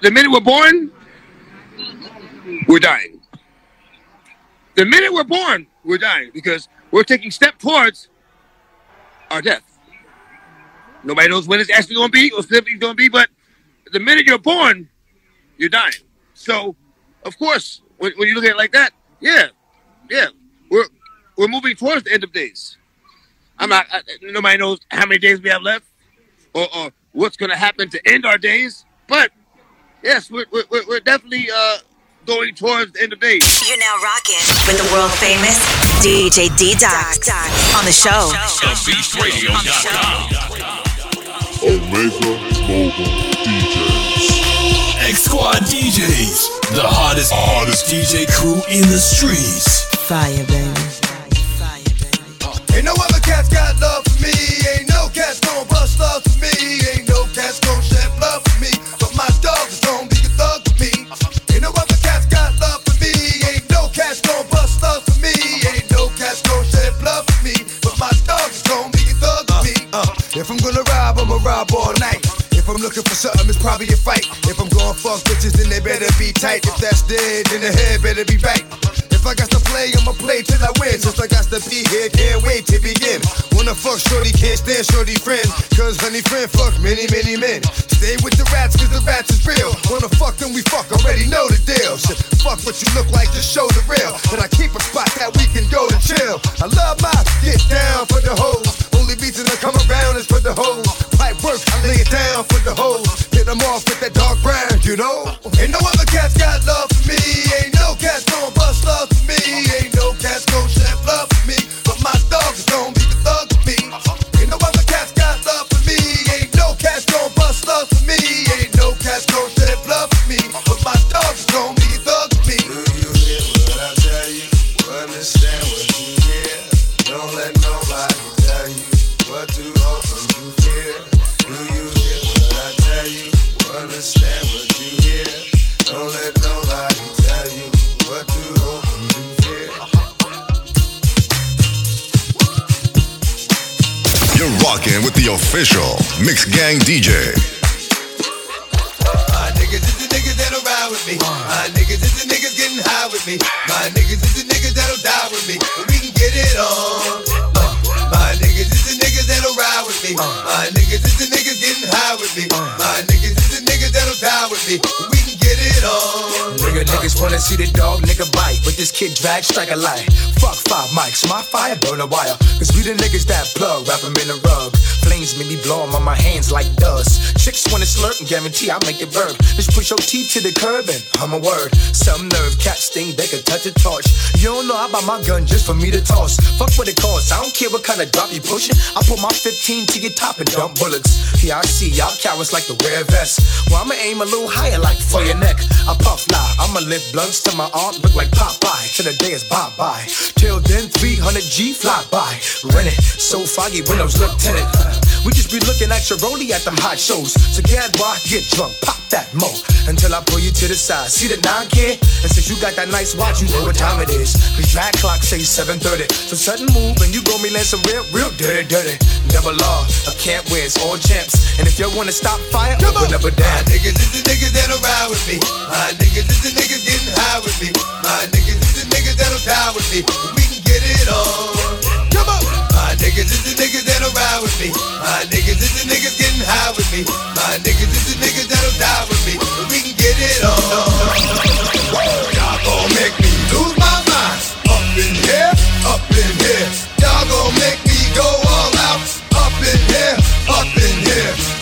the minute we're born, we're dying. The minute we're born, we're dying because we're taking step towards our death. Nobody knows when it's actually going to be or simply going to be, but the minute you're born, you're dying. So, of course, when, when you look at it like that, yeah, yeah, we're we're moving towards the end of days. I'm not. I, nobody knows how many days we have left, or, or what's going to happen to end our days. But yes, we're we're, we're definitely uh, going towards the end of days. You're now rocking with the world famous DJ D'Doxx on the show. DaBeastRadio.com. Omega Mobile DJs. X Squad DJs, the hottest, hottest DJ crew in the streets. Fire, baby. Ain't no other cats got love for me. Ain't no cats gon' bust love if I'm gonna rob, I'ma rob all night. If I'm looking for something, it's probably a fight. If I'm going fuck bitches, then they better be tight. If that's dead, then the head better be right. If I got to play, I'ma play till I win. Since I got to be here, can't wait to begin. Wanna fuck shorty, can't stand shorty friend. Cause honey friend fuck many, many men. Stay with the rats, cause the rats is real. Wanna fuck, then we fuck, already know the deal. Shit, fuck what you look like, just show the real. And I keep a spot that we can go to chill. I love my get down for the hoes. Only reason I come around is for the hoes. Pipe work, I lay it down for the hoes. Hit them off with that dark brown, you know? Ain't no other cats got love for me. Ain't no cats gon' bust love for me. Ain't no cats gon' shed love for me. But my dog is You're with the official Mixx Gang DJ. My niggas is the niggas that'll ride with me. My niggas is the niggas getting high with me. My niggas is the niggas that'll die with me. We can get it on. My niggas is the niggas that'll ride with me. My niggas is the niggas getting high with me. My niggas is the niggas that'll die with me. Niggas wanna see the dog nigga bite, but this kid drag strike a light. Fuck five mics, my fire burn a wire. Cause we the niggas that plug, rap 'em in a rug. Flames make me blow 'em on my hands like dust. Chicks wanna slurp and guarantee I'll make it burn. Just push your teeth to the curb and hum a word. Some nerve, cat sting, they could touch a torch. You don't know I buy my gun just for me to toss. Fuck what it costs, I don't care what kind of drop you pushing. I put my 15 to your top and dump bullets. Yeah, I see y'all cowards like the wear vest. Well, I'ma aim a little higher like for your neck. I puff fly, I'ma lift blunts till my arm look like Popeye. Till the day is bye bye. Till then, 300 G fly by. Rent it, so foggy, windows lieutenant. Uh, we just be looking at your rollie at them hot shows. So get boy, get drunk, pop that mo. Until I pull you to the side. See the nine kid? And since you got that nice watch, you know what time it is. Cause drag clock say 7.30. So sudden move and you go me land some real, real dirty, dirty. Double law, I can't win, it's all champs. And if you wanna stop fire, open up a My damn. niggas is the niggas that'll ride with me. Uh, my niggas is the niggas getting high with me. My niggas is the niggas that'll die with me. We can get it on. Come on. My niggas is the niggas that'll ride with me. My niggas is the niggas getting high with me. My niggas is the niggas that'll die with me. We can get it on. Y'all gon' make me lose my mind. Up in here, up in here. Y'all gon' make me go all out. Up in here, up in here.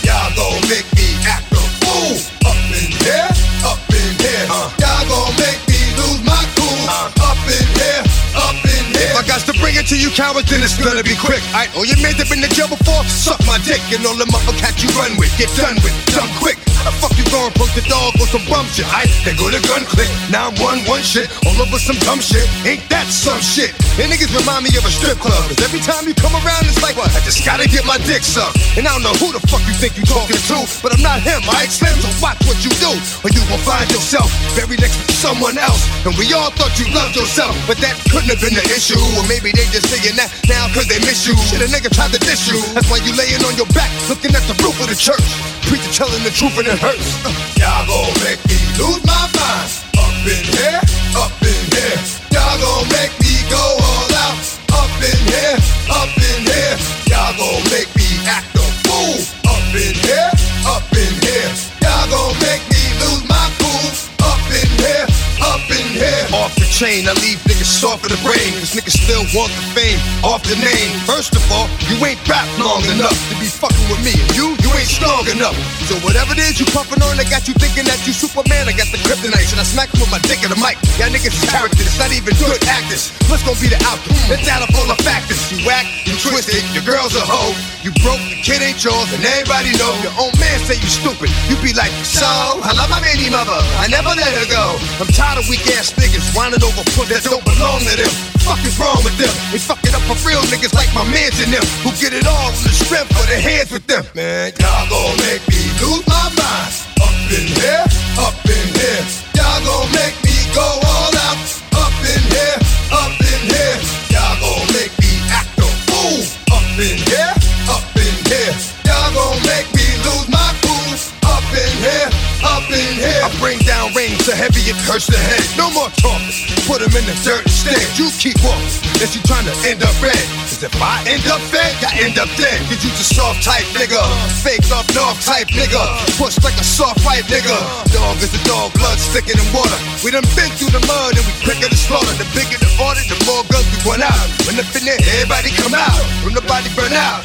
Bring it to you cowards, then it's gonna be quick. I oh, you made have been in jail before? Suck my dick and all the other cats you run with. Get done with, done quick. The fuck you going post the dog or some bum shit? I they go to gun click. Now I'm one one shit. All over some dumb shit. Ain't that some shit? And niggas remind me of a strip club. Cause every time you come around, it's like what? I just gotta get my dick sucked. And I don't know who the fuck you think you talking to, but I'm not him. I slim, so watch what you do. Or you will find yourself buried next to someone else. And we all thought you loved yourself, but that couldn't have been the issue. Or maybe they just saying that now cause they miss you. Shit, a nigga tried to diss you. That's why you laying on your back, looking at the roof of the church. Preacher telling the truth and it hurts. Uh, y'all gon' make me lose my mind. Up in here, up in here. Y'all gon' make me go all out. Up in here, up in here. Y'all gon' make me act a fool. Up in here, up in here. Y'all gon' make me lose my cool. Up in here chain. I leave niggas soft for the brain. Cause niggas still want the fame off the name. First of all, you ain't rap long enough to be fucking with me. And you, you ain't strong enough. So whatever it is you puffin' on, I got you thinking that you Superman. I got the kryptonite. And I smack him with my dick in the mic. Y'all niggas is characters. It's not even good actors. What's gonna be the outcome? It's out of all the factors. You whack, you twisted, your girl's a hoe. You broke, the kid ain't yours, and everybody know your own man say you stupid. You be like, so, I love my baby mother. I never let her go. I'm tired of weak ass niggas whining over puss that don't belong to them. Fuck is wrong with them? They fuck it up for real niggas like my mans and them who get it all on the strength of their hands with them. Man, y'all gon' make me lose my mind. Up in here, up in here. Y'all gon' make me go all out. Up in here, up in here. Y'all gon' make me act a fool. Up in here, up in here. Y'all gon' make me lose my cool. Up in here, up in here. I bring down rain so heavy it hurts the head. No more talking. Put him in the dirt instead. You keep walking. Unless you trying to end up red. Cause if I end up fed, I end up dead. Cause you just soft type nigga. Fake up north type nigga. Push like a soft white nigga. Dog is a dog, blood sticking in water. We done been through the mud and we quicker to slaughter. The bigger the order, the more guns we run out. When in there, everybody come out. When the body burn out.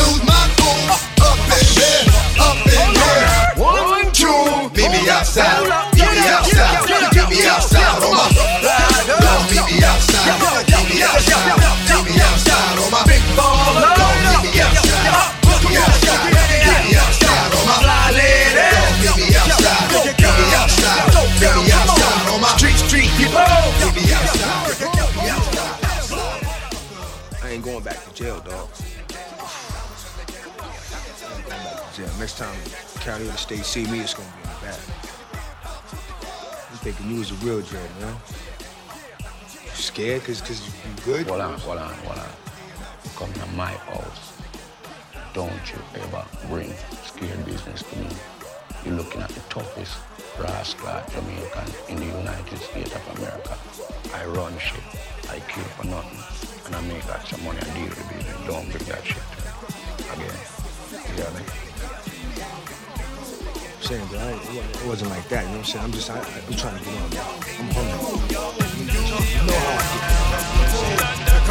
lose my cool. Up in here, up in here. One, two, meet me outside. Meet me outside. Meet me outside on my. Me outside. Meet me outside. Meet me outside on my big ball. Me outside. Me outside. Me outside on my. Me outside. Me outside. Me outside on my street street people. Me outside. I ain't going back to jail, dog. Next time County or the state see me, it's gonna be in the back. I'm thinking you was a real Dre, man. You scared cause, cause you good? Hold on, hold on, hold on. Come to my house. Don't you ever bring scared business to me. You're looking at the toughest rascal Jamaican in the United States of America. I run shit. I kill for nothing. And I make lots of money and deal with business. Don't bring that shit to me. Again. You got me? Saying, but I, it wasn't- like that. You know what I'm saying? I'm just, I, I'm trying to get on. I'm hungry. You know how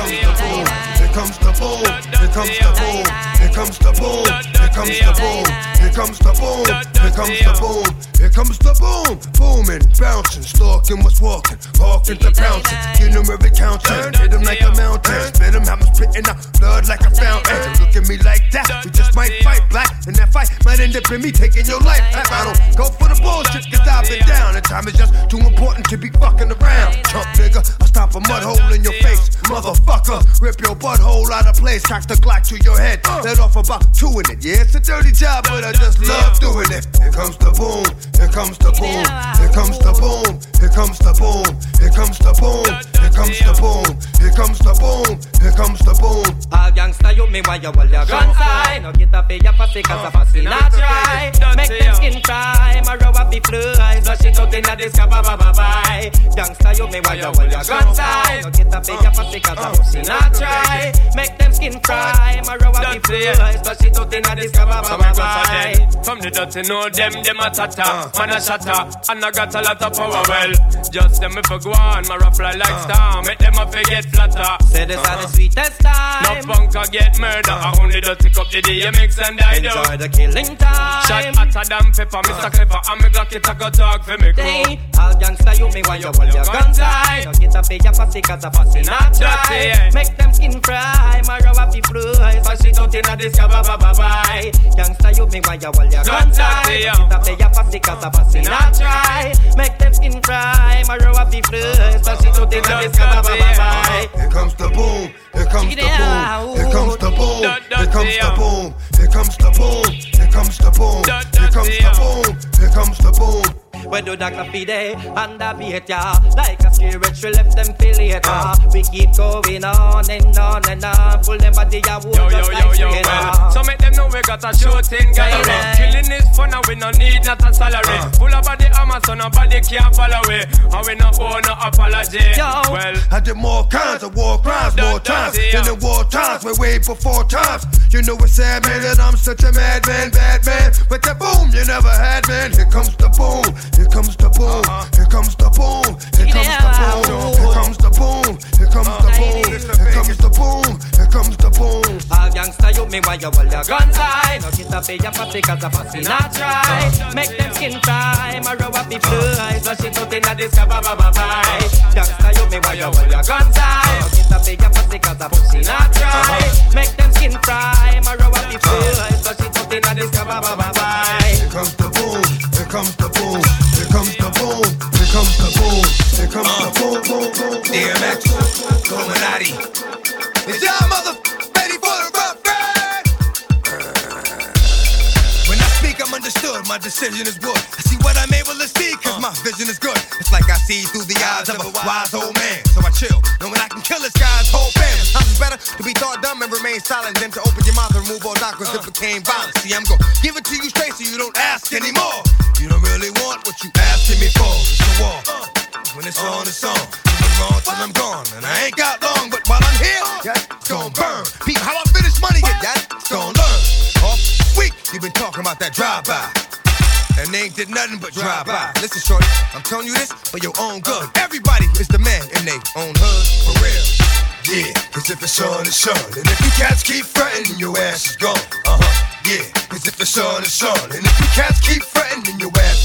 I get. Here comes the boom. Here comes the boom. Here comes the boom. Here comes the boom. Here comes the boom. Here comes the boom. Here comes the boom. Booming, bouncing, stalking, what's walking, walking to pouncing. You every counting. Hit him like a mountain. Spit him, I'm spitting out blood like a fountain. Look at me like that. We just might fight black. And that fight might end up in me taking your life. I don't go for the bullshit, cause I've been down. And time is just too important to be fucking around. Chump nigga, I'll stop a mud hole in your face. Motherfucker, rip your one whole lot of plays, cocks the Glock to your head. Uh. Let off about two in it. Yeah, it's a dirty job, but I just love doing it. Here comes the boom, here comes the boom, here comes the boom, here comes the boom, here comes the boom, here comes the boom, here comes the boom, here comes the boom. All gangsta, you me why you hold your guns high. No get up in your pussy, cause a fussy not try. Make them skin cry, my rubber be fly. Flush it out in this disco, bye bye bye bye. Gangsta, you me why you hold your guns high. No get up in your pussy, cause a uh. fussy not try dry Make them skin cry, my row up the flies Flush it out inna the sky, bye bye bye bye From the dirty know them, them a tata uh. Man a shatter, and I got a lot of power well. Just them if I go on, my rough fly like uh. star Make them a forget flatter. Say this are the uh-huh. sweetest time. No punk a get murder. I only don't take up the DMX and I do. Enjoy the killing time. Shot hotter than pepper, Mr. Uh. Clever. And me Glock it a go talk for me crew all gangsta you me want you hold your gun tight. No get up in your pussy cause a pussy not Dirty, dry. Make them skin cry, my row up the flies Flush it out inna the sky, bye bye bye bye Gangsta you me why you hold your gun Gun tight dirty, yeah. No get up in your pussy cause a pussy not dry Make them skin cry, my row up the flies Flush it out inna the sky, bye bye bye bye Here comes the boom. Here comes the boom. Here comes the boom. Here comes the boom. Here comes the boom. Here comes the boom. Here comes the boom. Here comes the boom. Where do Dr. Fide and the beat ya? Like a scary we left them feel later. Uh. We keep going on and on and on. Pull them body a wood yo, just yo, like yo, yo, well. So make them know we got a shooting gallery. Killing is fun and we no need not a salary. Uh. Full of body armor so nobody can follow it. And we no owe no apology. Yo. Well, I did more kinds of war crimes, more times than in war times. We wait for four times. You know it's sad, man, that I'm such a madman, bad man. But that boom, you never had, man. Here comes the boom, here comes the boom, here comes the boom, here comes the boom, here comes the boom, here comes the boom, here comes the boom, here comes the boom. All gangsta, you me why you hold your guns high. No get up your pussy cause a pussy not try. Make them skin fry, my row up the flies. So she put in a discover, bye bye bye. Gangsta, you me why you hold your guns high. No get up your pussy cause a pussy not try. Make them skin fry, my row up the flies. So she put in a discover, bye bye bye. Comes the boom, here comes the boom, here comes the boom, here comes the boom, boom, boom, boom. DMX, Illuminati. Y'all mother ready for the rough ride? When I speak, I'm understood. My decision is good. I see what I'm able to see, cause my vision is good. It's like I see through the eyes of a wise old man. So I chill, knowing I can kill this guy's whole family. Sometimes better to be thought dumb and remain silent than to open your mouth and remove all doubt, cause it became violent. See, I'm gonna give it to you straight so you don't ask anymore. It's on, it's on. I'm on till I'm gone. And I ain't got long, but while I'm here, yeah, it's gonna burn. People, how I finish money get that? It's gonna learn. Off week, you've been talking about that drive-by. And they ain't did nothing but drive by. Listen, shorty, I'm telling you this for your own good. Everybody is the man in their own hood, for real. Yeah, cause if it's on, it's on. And if you cats keep fretting, your ass is gone. Uh huh. Yeah, cause if it's on, it's on. And if you cats keep fretting, then your ass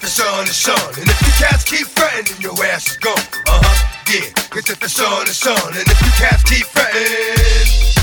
if it's on, it's. And if you cats keep fretting, your ass is gone. Uh huh. Yeah, cause if it's on, it's on. And if you cats keep fretting.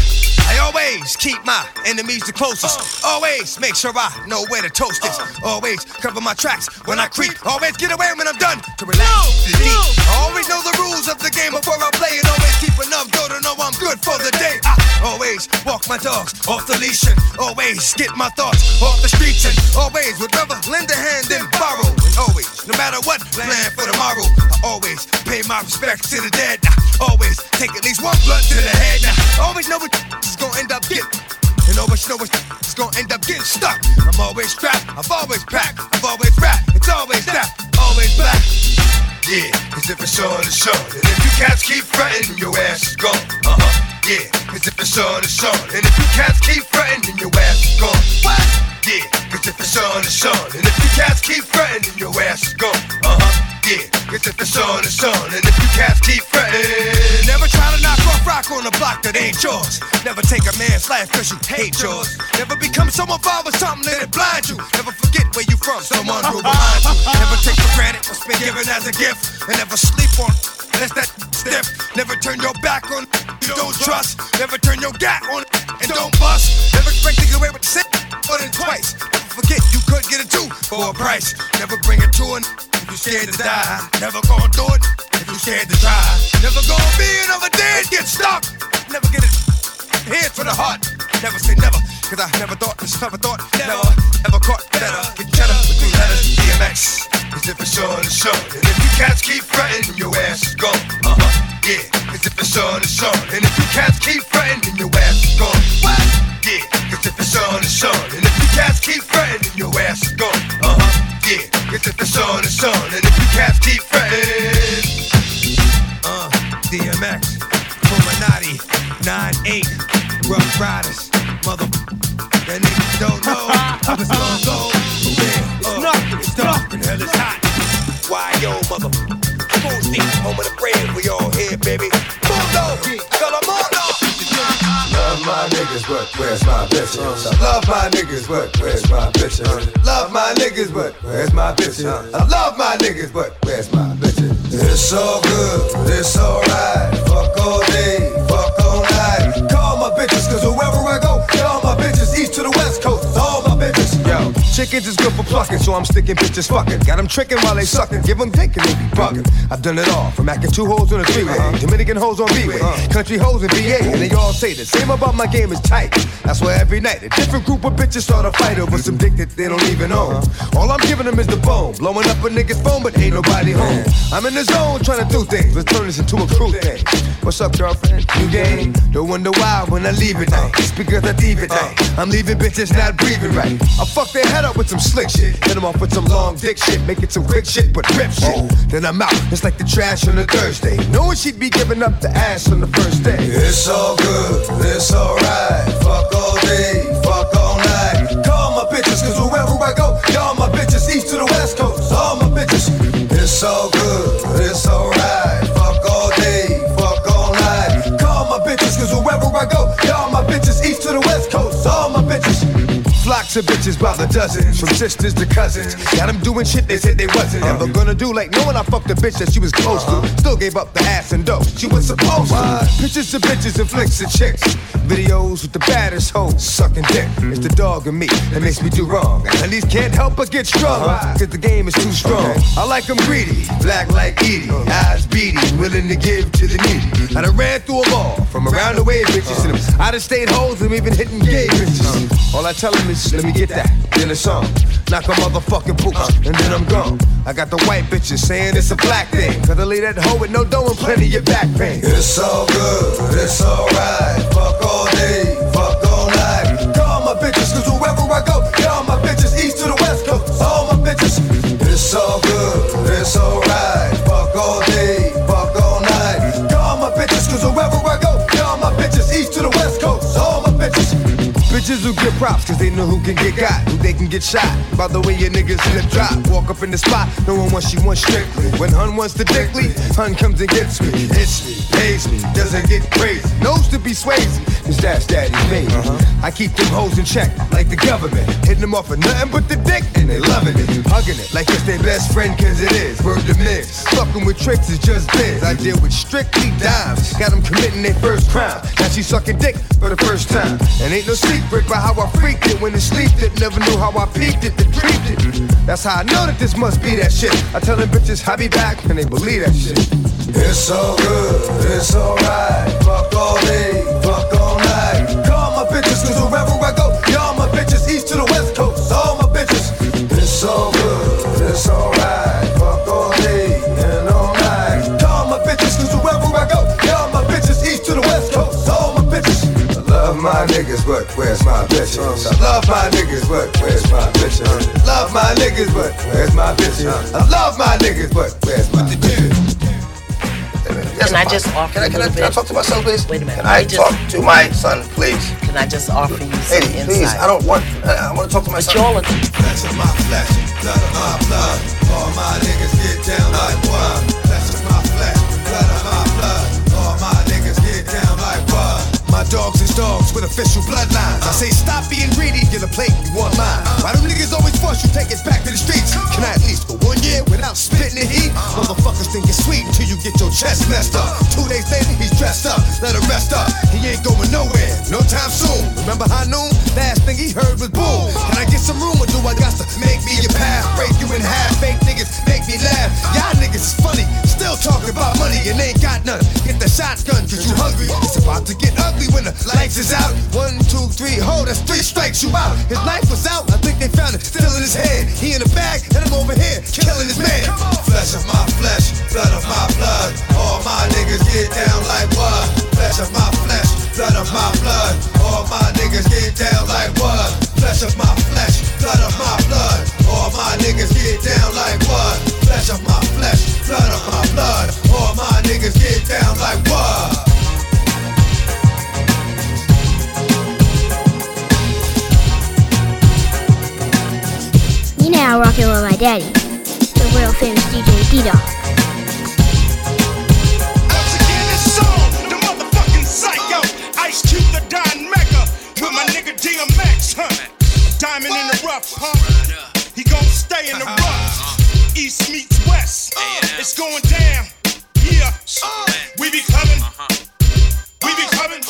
I always keep my enemies the closest. Always make sure I know where to toast is. Always cover my tracks when I creep. Always get away when I'm done to relax. deep. I always know the rules of the game before I play and always keep enough dough to know I'm good for the day. I always walk my dogs off the leash and always get my thoughts off the streets and always would rather lend a hand than borrow. And always, no matter what, plan for tomorrow. I always pay my respects to the dead. I always take at least one blunt to the head. I always know what gonna end up getting. Always know it's gonna end up getting stuck. I'm always strapped, I've always packed, I've always rapped, it's always that, always back. Yeah, cause if it's on, it's on. And if you cats keep fretting, your ass is gone. Uh huh. Yeah, cause if it's on, it's on. And if you cats keep fretting, then your ass is gone. What? Yeah, cause if it's on, it's on. And if you cats keep fretting, your ass is gone. Uh huh. Yeah, if the sun it's on. And if you cats keep fretting, never try to knock off rock on a block that ain't yours. Never take a man's life cause you hate yours. Never become so involved with something that it blind you. Never forget where you from, someone who remind you. Never take for granted what's been given as a gift. And never sleep on that's that stiff. Never turn your back on you don't trust. Never turn your gap on and don't bust. Never expect to get away with the same more than twice. Never forget you could get a two for a price. Never bring it to an if you scared to die. Never gonna do it if you scared to try. Never gonna be another day and get stuck. Never get it head for the heart. Never say never, cause I never thought, this never thought, never, ever caught better. Get cheddar with two letters, DMX. Cause if it's on, it's on. And if you cats keep fretting, your ass is gone. Uh huh. Yeah, cause if it's on, it's on. And if you cats keep fretting, your ass is gone. What? Yeah, cause if it's on, it's on. And if you cats keep fretting, your ass is gone. Uh huh. Yeah, cause if it's on, it's on. And if you cats keep fretting. Uh, DMX, Illuminati, 9-8, Ruff Ryders, mother. That niggas don't know how it's gonna go. Yeah, uh, it's dark and hell is hot. Why yo, mother? Tuesday, home of the bread, we all here, baby. My niggas, but where's my bitches? I love my niggas, but where's my bitches? Love my niggas, but where's my bitches? I love my niggas, but where's my bitches? It's all good, it's alright. Fuck all day, fuck all night. Call my bitches, cause wherever Chickens is good for plucking, so I'm sticking bitches fucking. Got them tricking while they sucking. Give them dick and they be bugging. I've done it all, from acting two hoes on a three-way, uh-huh. Dominican hoes on B-way, uh-huh. country hoes in VA, and they all say the same about my game is tight. That's why every night a different group of bitches start a fight over some dick that they don't even own. Uh-huh. All I'm giving them is the bone, blowing up a nigga's phone, but ain't nobody home. I'm in the zone trying to do things. Let's turn this into a crew thing. What's up, girlfriend? You game? Don't wonder why when I leave it night. It's because I leave it night. I'm leaving bitches not breathing right. I fuck their head up with some slick shit. Hit them off with some long dick shit. Make it some quick shit, but rip shit. Oh. Then I'm out. It's like the trash on a Thursday. Knowing she'd be giving up the ass on the first day. It's all good, it's alright. Fuck all day, fuck all night. Call my bitches, cause wherever I go, y'all my bitches, east to the west coast, all my bitches. It's all good, it's alright. Of bitches by the dozens, from sisters to cousins. Got them doing shit they said they wasn't. Ever uh-huh. gonna do, like knowing I fucked a bitch that she was close to. Uh-huh. Still gave up the ass and dope. She was supposed to. Pictures of bitches and flicks of chicks. Videos with the baddest hoes. Sucking dick. Mm-hmm. It's the dog in me. That makes me do wrong. And these can't help but get strung, uh-huh. cause the game is too strong. I like them greedy, black like Edie, eyes beady, willing to give to the needy. Mm-hmm. I done ran through them all, from around the way bitches to them. Out of state hoes and even hitting gay bitches. All I tell them is, me get that, then it's on. Knock a motherfucking boots, and then I'm gone. I got the white bitches saying it's a black thing. Cause I leave that hoe with no dough and plenty of back pain. It's all good, it's alright. Fuck all day, fuck all night. Call my bitches, cause wherever I go, y'all my bitches, east to the west coast, all my bitches. It's all good, it's alright. Bitches who get props cause they know who can get got, who they can get shot. By the way your niggas slip drop, walk up in the spot, no one wants she wants strictly. When Hun wants to dickly, Hun comes and gets me, hits me, pays me, doesn't get crazy. Knows to be Swayze, cause that's daddy's baby. I keep them hoes in check, like the government. Hitting them off of nothing but the dick, and they loving it. Hugging it, like it's their best friend cause it is. Word to miss. Fucking with tricks is just biz. I deal with strictly dimes. Got them committing their first crime. Now she sucking dick for the first time. And ain't no secret by how I freaked it when it sleeped it. Never knew how I peaked it, then creeped it. That's how I know that this must be that shit. I tell them bitches, I be back, and they believe that shit. It's so good, it's alright. Fuck all day, my niggas, but where's my bitches? I love my niggas, but where's my bitches? Love my niggas, but where's my bitches? I love my niggas, but where's my bitches? Can I just offer Can I, a can I, little can I talk to my son, please? Wait a minute. Can I let me talk to my son, please? Can I just offer you some Lady, insight? please. I don't want. I, I want to talk to my But son. y'all are Flesh of my flesh, blood of my blood. All my niggas get down like what? Flesh of my flesh, blood of my dogs is dogs with official bloodlines. I say stop being greedy, get a plate, you want mine. Why do niggas always force you take us back to the streets? Can I at least go one year without spitting the heat? Motherfuckers think it's sweet until you get your chest messed up. Two days later, he's dressed up, let him rest up. He ain't going nowhere, no time soon. Remember high noon? Last thing he heard was boom. Can I get some room or do I got to make me a path? Break you in half, fake niggas make me laugh. Y'all niggas is funny, still talking about money and ain't got none. Get the shotgun, cause you hungry. It's about to get ugly when the lights is out. One, two, three, ho, that's three strikes, you out. His knife was out, I think they found it still in his head. He in the bag, and I'm over here killing his man. Flesh of my flesh, blood of my blood. All my niggas get down like what? Flesh of my flesh, blood of my blood. All my niggas get down like what? Flesh of my flesh, blood of my blood. All my niggas get down like what? Flesh of my flesh, blood of my blood. All my niggas get down like what? You know, rocking with my daddy, the world famous DJ D'Doxx. Once again, this song, the motherfucking psycho. Ice Cube the Don Mega with my nigga DMX, huh? Diamond in the rough, huh? He gon' stay in the uh-huh. rough. East meets west. It's going down. Yeah. Oh, we be coming. Uh-huh. We be coming.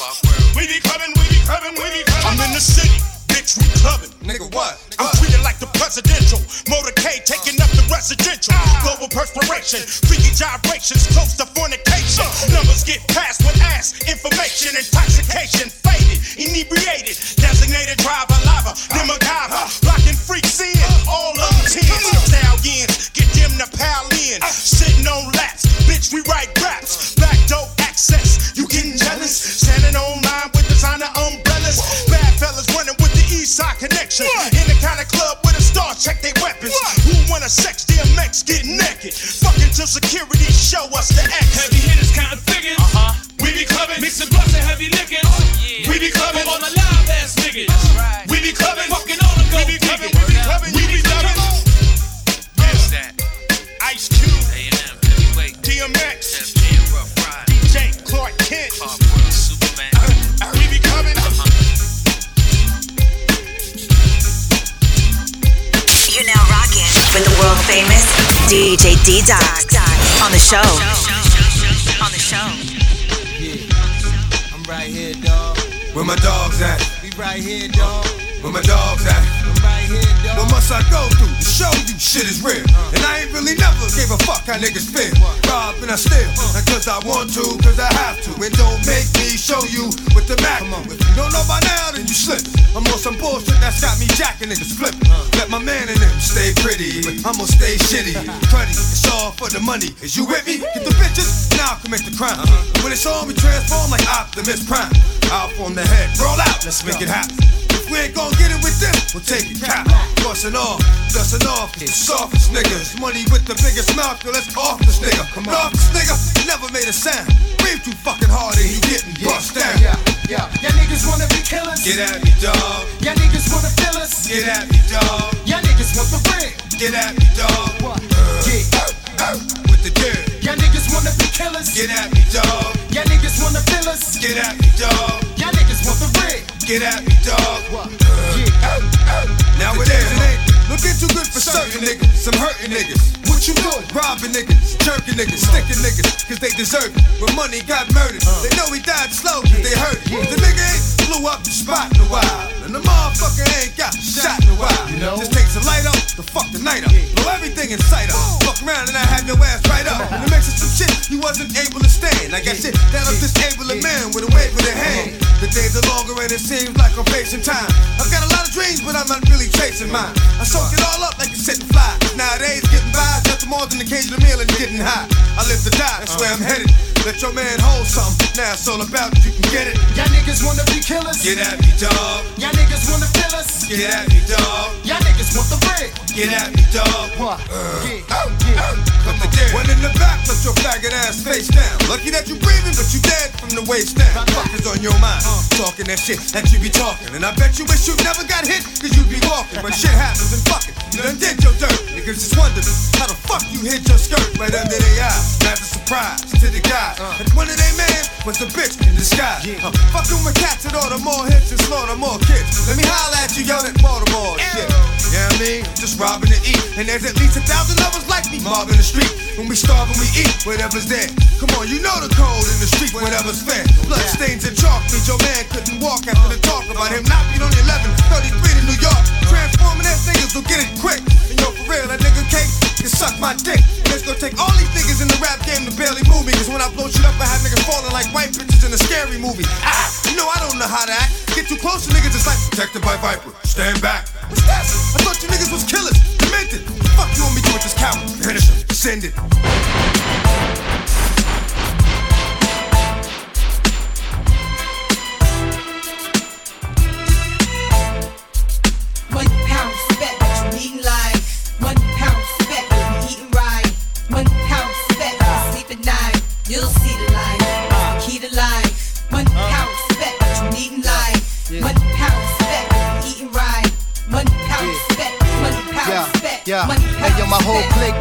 We be coming. We be coming. We be coming. I'm in the city. Bitch, we clubbing. Nigga, what? I'm treated like the presidential. Motorcade taking up the residential. Global perspiration, freaky gyrations, close to fornication. Numbers get passed with ass, information, intoxication, faded, inebriated, designated driver, lava, then MacGyver, blocking freaks in, all of them tens. Stallions, get them to pal in, sitting on laps, bitch, we write raps, back door access, you getting jealous? Standing online with designer east side connection, in the kind of club where the stars check their weapons. Who wanna sex DMX, get naked, fucking till security show us the X. Heavy hitters counting figures. Uh-huh. We be clubbing. Mixing blunts and heavy liquors. We be clubbing on the world famous DJ D'Doxx on the show. On the show. I'm right here, dog. Where my dogs at? We right here, dog. Where my dogs at? What must I go through to show you shit is real? And I ain't really never gave a fuck how niggas feel. Rob and I steal, not cause I want to, cause I have to. And don't make me show you with the Mac. If you don't know by now, then you slip. I'm on some bullshit that's got me jacking niggas flip. Let my man in them stay pretty, but I'ma stay shitty. Cruddy, it's all for the money. Is you with me? Get the bitches, now I'll commit the crime. When it's on, we transform like Optimus Prime. Out from the head, roll out, let's make it happen. We ain't gon' get it with them, we'll take it cap. Bustin' off, dustin' off, the softest niggas. Money with the biggest mouth, yo, let's off this nigga. Come off this nigga, never made a sound. Breathe too fucking hard and he getting bust down. Yeah, yeah. Y'all niggas wanna be killers. Get at me, dog. Y'all niggas wanna fill us. Get at me, dog. Y'all niggas want the ring. Get at me, dog. What? Yeah. With the dirt. Y'all niggas wanna be killers. Get at me, dog. Y'all niggas wanna fill us. Get at me, dog. Want the. Get at me, dog. Nowadays it ain't looking too good for certain niggas. Some hurting niggas. What you doing? Robbing niggas, jerking niggas, sticking niggas, cause they deserve it. When money got murdered, they know he died slow, cause they hurt it. The nigga ain't blew up the spot in a while. And the motherfucker ain't got shot in a while. You know? Just takes a light up to fuck the night up. Blow everything in sight up. Fuck around and I have your ass right up. And it makes it some shit you wasn't able to stand. I got shit that'll disable a man with a wave of the hand. The days are longer and it seems like I'm facing time. I've got a lot of dreams, but I'm not really chasing mine. I soak it all up like a sitting fly. Nowadays, getting by is nothing more than occasional meal and getting high. I live to die, that's where I'm uh-huh. headed. Let your man hold something. Now it's all about you can get it. Y'all niggas wanna be killers. Get at me, dog. Y'all niggas wanna fill us. Get at me, dog. Y'all niggas want the ring. Get at me, dog. What? Uh, put uh, uh, the dirt. One in the back, put your faggot ass face down. Lucky that you breathing, but you dead from the waist down. Fuck is on your mind. Talking that shit that you be talking. And I bet you wish you never got hit, cause you be walking. But shit happens and fuck it. You done did your dirt. Niggas just wondering how the fuck you hit your skirt right under their eye. That's a surprise to the guy. And one of they man was a bitch in disguise. Uh, fucking with cats and all the more hits and slaughter more kids. Let me holler at you, young at Baltimore shit. Yeah, I mean, just robbing to eat. And there's at least a thousand of us like me mobbing the street. When we starve and we eat, whatever's there. Come on, you know the code in the street, whatever's fair. Blood stains and chalk means your man couldn't walk after the talk about him knocking on 11, 33 to New York. Transforming that niggas will get it quick. And yo, for real, that nigga K can suck my dick. And it's gonna take all these niggas in the rap game to barely move me. Cause when I blow shit up, I have niggas falling like white bitches in a scary movie. Ah, you know I don't know how to act. Get too close to niggas, it's like protected by Viper. Stand back. What's that? I thought you niggas was killers, demented. Fuck you want me to do with this coward? Finish him. Send it.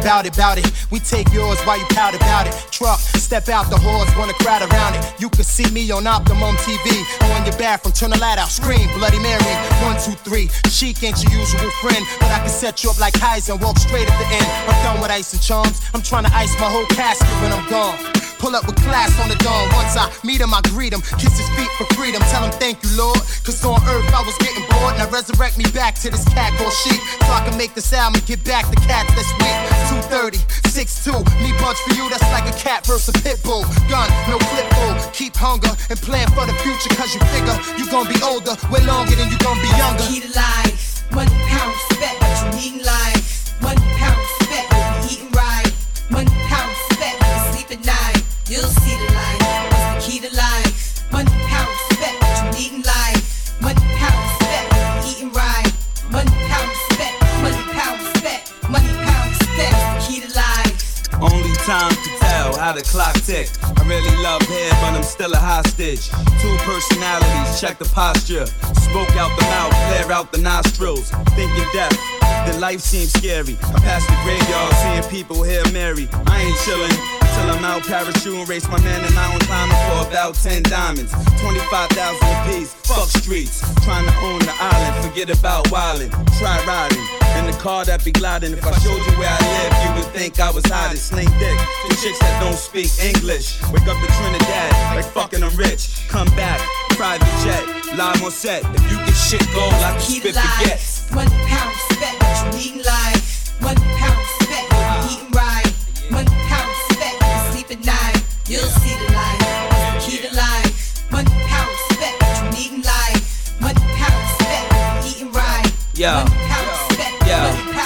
Bout it, bout it. We take yours while you pout about it. Truck, step out the horse, wanna crowd around it. You can see me on Optimum TV. On your bathroom, turn the light out, scream, Bloody Mary. One, two, three. Chic ain't your usual friend, but I can set you up like Heisen, walk straight at the end. I'm done with ice and charms. I'm trying to ice my whole casket when I'm gone. Pull up with class on the dawn. Once I meet him, I greet him. Kiss his feet for freedom. Tell him thank you, Lord. Cause on earth I was getting bored. Now resurrect me back to this cat called sheep. So I can make this album and get back the cats this week. 230, 6'2. Me punch for you, that's like a cat versus a pit bull. Gun, no clip bull. Keep hunger and plan for the future. Cause you figure you gon' be older way longer than you gon' be younger. To life, one pound fat, but you needin' life. One pound time to tell how the clock tick. I really love head, but I'm still a hostage. Two personalities, check the posture. Smoke out the mouth, flare out the nostrils. Thinking death, then life seems scary. I pass the graveyard, seeing people here marry. I ain't chillin' until I'm out parachuting, race my man in mountain climbing for about 10 diamonds. 25,000 apiece, fuck streets. Trying to own the island, forget about wildin'. Try riding in the car that be gliding. If I showed you where I live, you would think I was hiding. Sling dick to chicks that don't speak English. Wake up to Trinidad, like fucking I'm rich. Come back, private jet, live on set. If you get shit gold, I can spit forget. One pound but you needin' life. One pound but we eating right. One You'll see the light. It's the key to life. One pound fat, but you needin' life. One pound fat, but we eating right. Yo, One pound fat,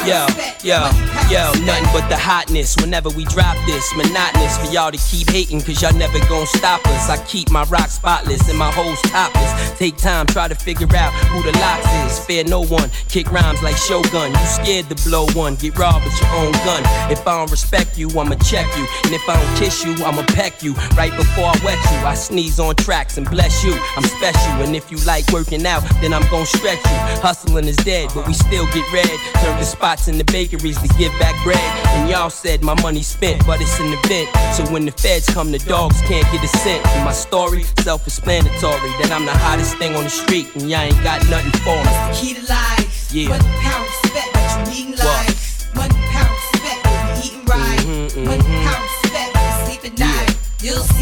yo, yo, yo, nothing but the hotness whenever we drop this. Monotonous for y'all to keep hating, cause y'all never gon' stop us. I keep my rock spotless and my hoes topless. Take time, try to figure out who the locks is. Fear no one, kick rhymes like Shogun. You scared to blow one, get robbed with your own gun. If I don't respect you, I'ma check you. And if I don't kiss you, I'ma peck you. Right before I wet you, I sneeze on tracks and bless you. I'm special, and if you like working out, then I'm gon' stretch you. Hustling is dead, but we still get red. Turn the spots in the bakeries to give back bread. And y'all said my money spent, but it's an event. So when the feds come, the dogs can't get a cent. And my story, self-explanatory, that I'm the hottest thing on the street, and y'all ain't got nothing for me. Key to life. Yeah. One pound but you life. One pound we eating right. Mhm, One mhm. pound but we sleep at night. You'll see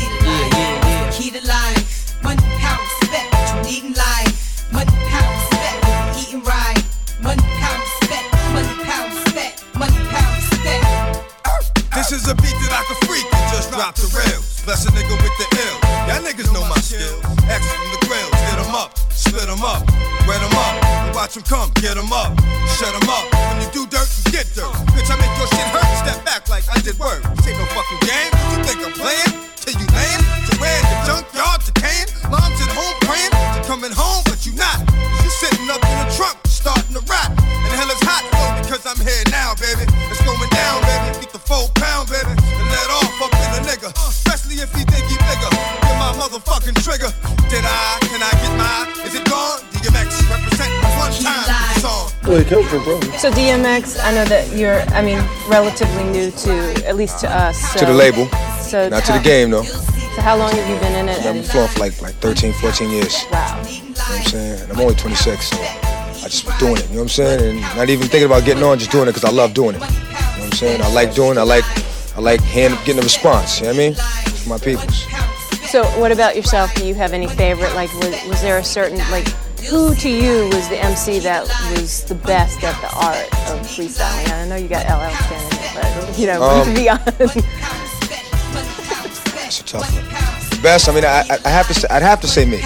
watch 'em come, get 'em up, shut 'em up. When you do dirt, you get dirt. Bitch, I make your shit hurt. Step back like I did work. This ain't no fucking game. You think I'm playing? Well, it comes from bro. So DMX, I know that you're, I mean, relatively new to, at least to us. So, to the label, So not to the game though. So how long have you been in it? I've been flowing for like like 13, 14 years. wow. You know what I'm saying? And I'm only 26, so I just doing it. You know what I'm saying? And not even thinking about getting on, just doing it because I love doing it. You know what I'm saying? I like doing. it. I like I like hand, getting a response. You know what I mean? For my peoples. So what about yourself? Do you have any favorite? Like, was, was there a certain like? Who to you was the MC that was the best at the art of freestyling? I know you got LL it, but you know, Um, to be honest. It's a tough one. The best. I mean, I, I, have to. Say, I'd have to say me.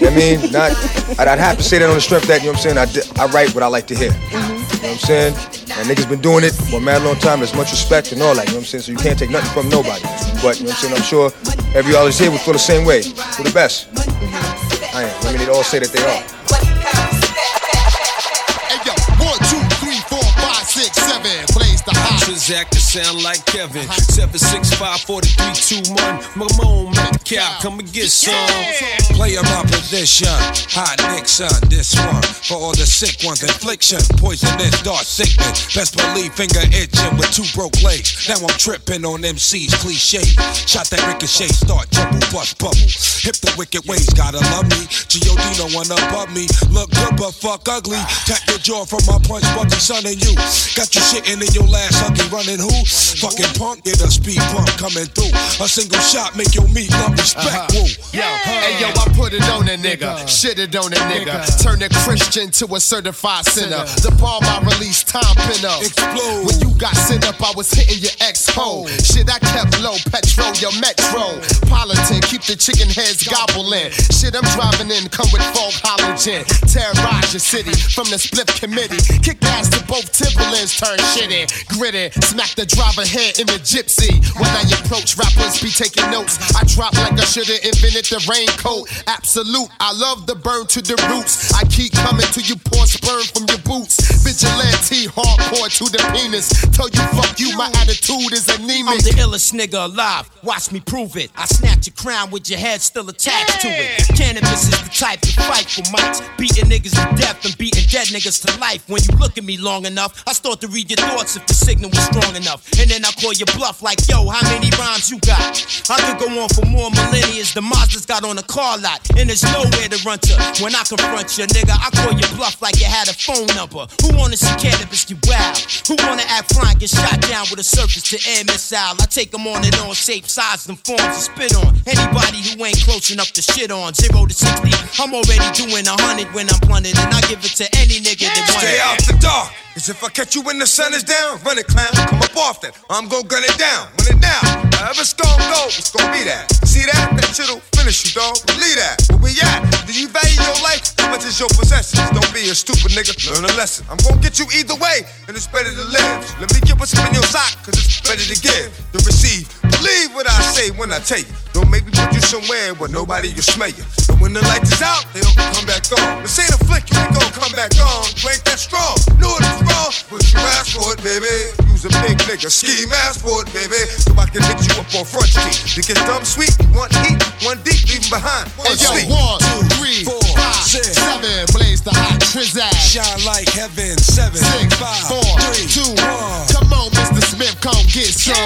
You know I mean? Not. I'd, I'd have to say that on the strength that you know what I'm saying. I, I write what I like to hear. You know what I'm saying? And niggas been doing it for a mad long time. There's much respect and all that. You know what I'm saying? So you can't take nothing from nobody. But you know what I'm saying? I'm sure every artist here would feel the same way. We're the best. I am. I mean, they'd all say that they are. Plays the hot. Transact to sound like Kevin. 765 4321. Mamone Metcalf, come and get some. Play of my position. Hot Nixon, uh, this one. For all the sick ones, infliction. Poisonous, dark sickness. Best believe finger itching with two broke legs. Now I'm tripping on MC's cliche. Shot that ricochet, start trouble, bust bubble. Hip the wicked ways, gotta love me. G.O.D. no one above me. Look good but fuck ugly. Tap your jaw from my punch, bucky son and you. Got you shitting in your last huggy be running who? Fucking punk, get a speed bump coming through. A single shot make your meat love respect. Uh-huh. Woo. Yo, uh-huh. hey yo, I put it on a nigga, shit it on a nigga. Turn a Christian to a certified sinner. The bomb I release, time pin up. Explode. When you got sent up, I was hitting your ex hole. Shit, I kept low, petrol, your metro. Politan, keep the chicken heads gobbling. Shit, I'm driving in, come with fog halogen. Terrorize your city from the split committee. Kick ass to both Timberlands, turn shitty. Gritty, smack the driver head in the gypsy. When I approach, rappers be taking notes. I drop like I should've invented the raincoat. Absolute, I love the burn to the roots. I keep coming till you pour sperm from your boots. Vigilante, hardcore to the penis. Tell you fuck you, my attitude is anemic. I'm the illest nigga alive. Watch me prove it. I snatch your crown with your head still attached to it. Canibus is the type to fight for mics. Beating niggas to death and beating dead niggas to life. When you look at me long enough, I start to read your thoughts if the signal strong enough. And then I call you bluff like, yo, how many rhymes you got? I could go on for more millennia. The Mazda's got on a car lot. And there's nowhere to run to. When I confront you, nigga, I call you bluff like you had a phone number. Who wanna see Canibus get wild? Who wanna act fly and get shot down with a surface to air missile? I take them on and on, shape, size, and forms to spit on. Anybody who ain't close enough to shit on. Zero to 60, I'm already doing a hundred when I'm blunted. And I give it to any nigga that wants Stay out the dark. Cause if I catch you when the sun is down, run it, clown. Come up off that. I'm gon' gun it down. Run it down. However it's gon' go, it's gon' be that. See that? That shit'll finish you, dog. Believe that. Where we at? Do you value your life How much is your possessions? Don't be a stupid nigga. Learn a lesson. I'm gon' get you either way, and it's better to live. Let me get what's in your sock, cause it's better to give than receive. Believe what I say when I tell you. Don't make me put you somewhere where nobody can smell you. When the light is out, they don't come back on. This ain't a flick, you ain't gon' come back on. You ain't that strong. Know it is wrong, but you ask for it, baby. Use a big nigga, ski mask for it, baby. So I can hit you up on front street. To get dumb sweet, one heat, one deep, leave 'em behind. One Hey yo, sweet. one, two, three, five, six. seven. Blaze the hot trizaz. Shine like heaven. Seven, Six, five, four, three, two, one. Come on, Mr. Smith, come get some.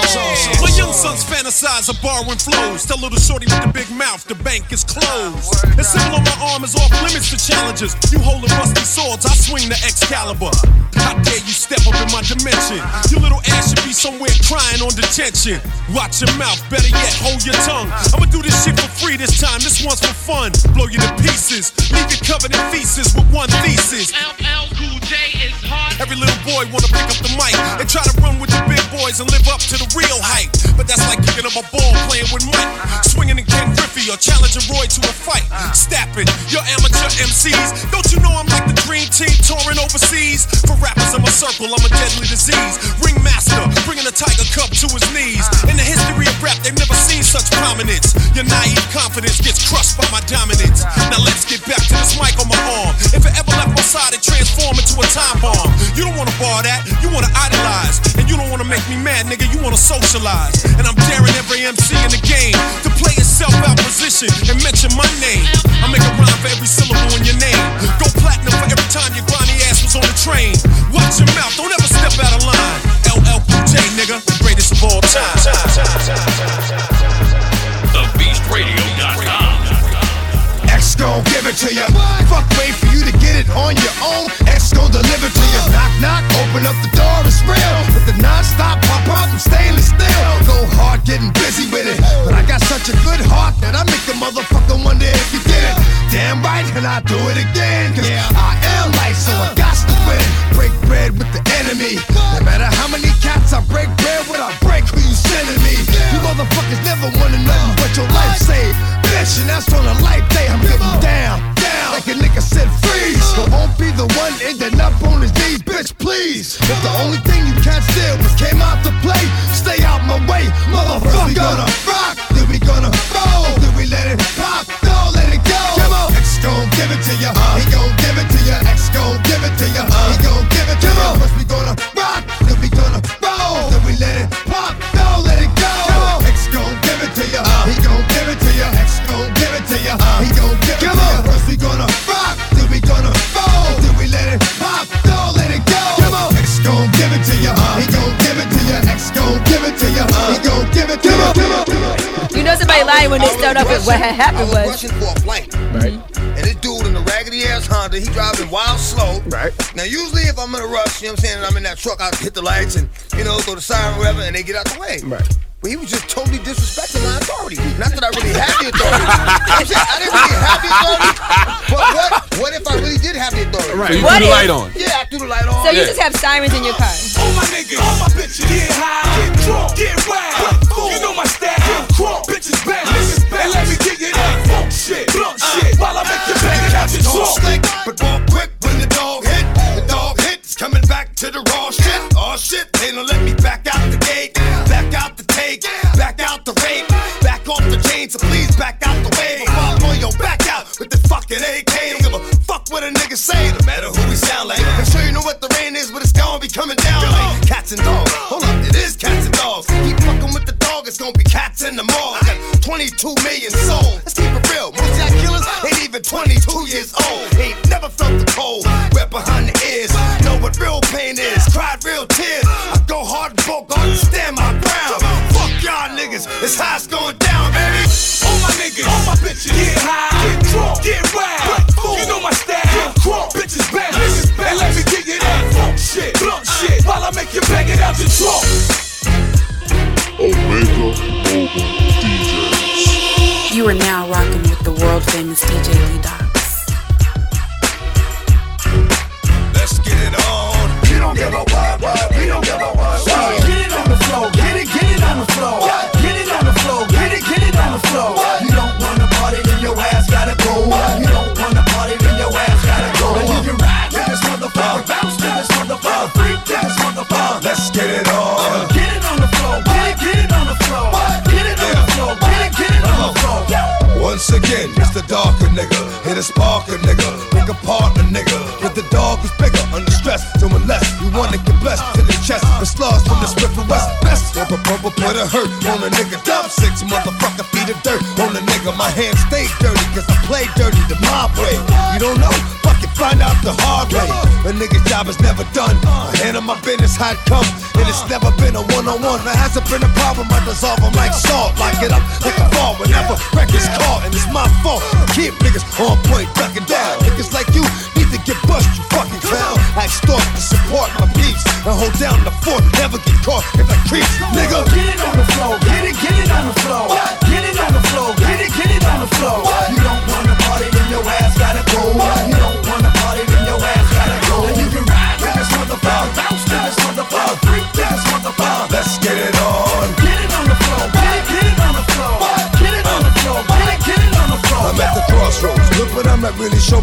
My young sons fantasize of borrowing flows. Tell little shorty with the big mouth, the bank is closed. The symbol on my arm is off limits to challenges. You holding rusty swords, I swing the Excalibur. How dare you step up in my dimension? Your little ass should be somewhere crying on detention. Watch your mouth, better yet, hold your tongue. I'ma do this shit for free this time. This one's for fun. Blow you to pieces, leave you covered in feces with one thesis. Every little boy wanna pick up the mic and try to run with the big boys and live up to the real hype. But that's like kicking up a ball playing with Mike, swinging in Ken Griffey or challenging Roy to a fight. Stapping your amateur MCs. Don't you know I'm like the dream team touring overseas? For rappers in my circle, I'm a deadly disease. Ringmaster, bringing a tiger cub to his knees. In the history of rap, they've never seen such prominence. Your naive confidence gets crushed by my dominance. Now let's get back to this mic on my arm. If it ever left my side, it transformed into a time bomb. You don't wanna bar that, you wanna idolize. And you don't wanna make me mad, nigga, you wanna socialize. And I'm daring every MC in the game to play itself out position and mention my name. I make a rhyme for every syllable in your name. Go platinum for every time your grimy ass was on the train. Watch your mouth, don't ever step out of line. LL Cool J, nigga, greatest of all time. DaBeastRadio.com. X gon' give it to ya. Fuck, wait for you to get it on your own. X gon' deliver to ya. Knock, knock, open up the door, it's real. With the non-stop pop out, I'm stainless steel. Go hard, getting busy with it. But I got such a good heart that I make a motherfucker wonder if you get it. Damn right, and I do it again. Cause I am light, so I got to win. Break bread with the enemy. No matter how many cats I break bread with, I break who you me. You motherfuckers never wanted nothing but your life saved. Bitch, and that's on a life day. I'm getting down, down. Like a nigga said, freeze. But won't be the one ending up on his knees, bitch, please. If the only thing you can't steal was came out to play, stay out my way, motherfucker. First we gonna rock, then we gonna roll, then we let it pop, don't let it go. Come on, X gon' give it to ya, he gon' give it to ya, X gon' give it to ya, he gon' give it to ya. First we gonna rock, then we gonna roll, then we let it pop, give it to ya, he gon' give it to ya, X gon' give it to ya, he gon' give it to ya. You know somebody lying when they start up with what had happened was. Rushing for a flight. Right. And this dude in a raggedy ass ass Honda. He driving wild slow. Right. Now, usually if I'm in a rush, you know what I'm saying, and I'm in that truck, I hit the lights and, you know, throw the siren or whatever, and they get out the way. Right. But he was just totally disrespecting my authority. Not that I really had the authority. you know what I'm saying? I didn't really have the authority. But what, what if I really did have the authority? Right. So you What threw the light on. Yeah, I threw the light on. So you just have sirens in your car. All my niggas, my how it comes. And it's never been a one-on-one. There hasn't been a problem. I dissolve them like salt. Lock it up like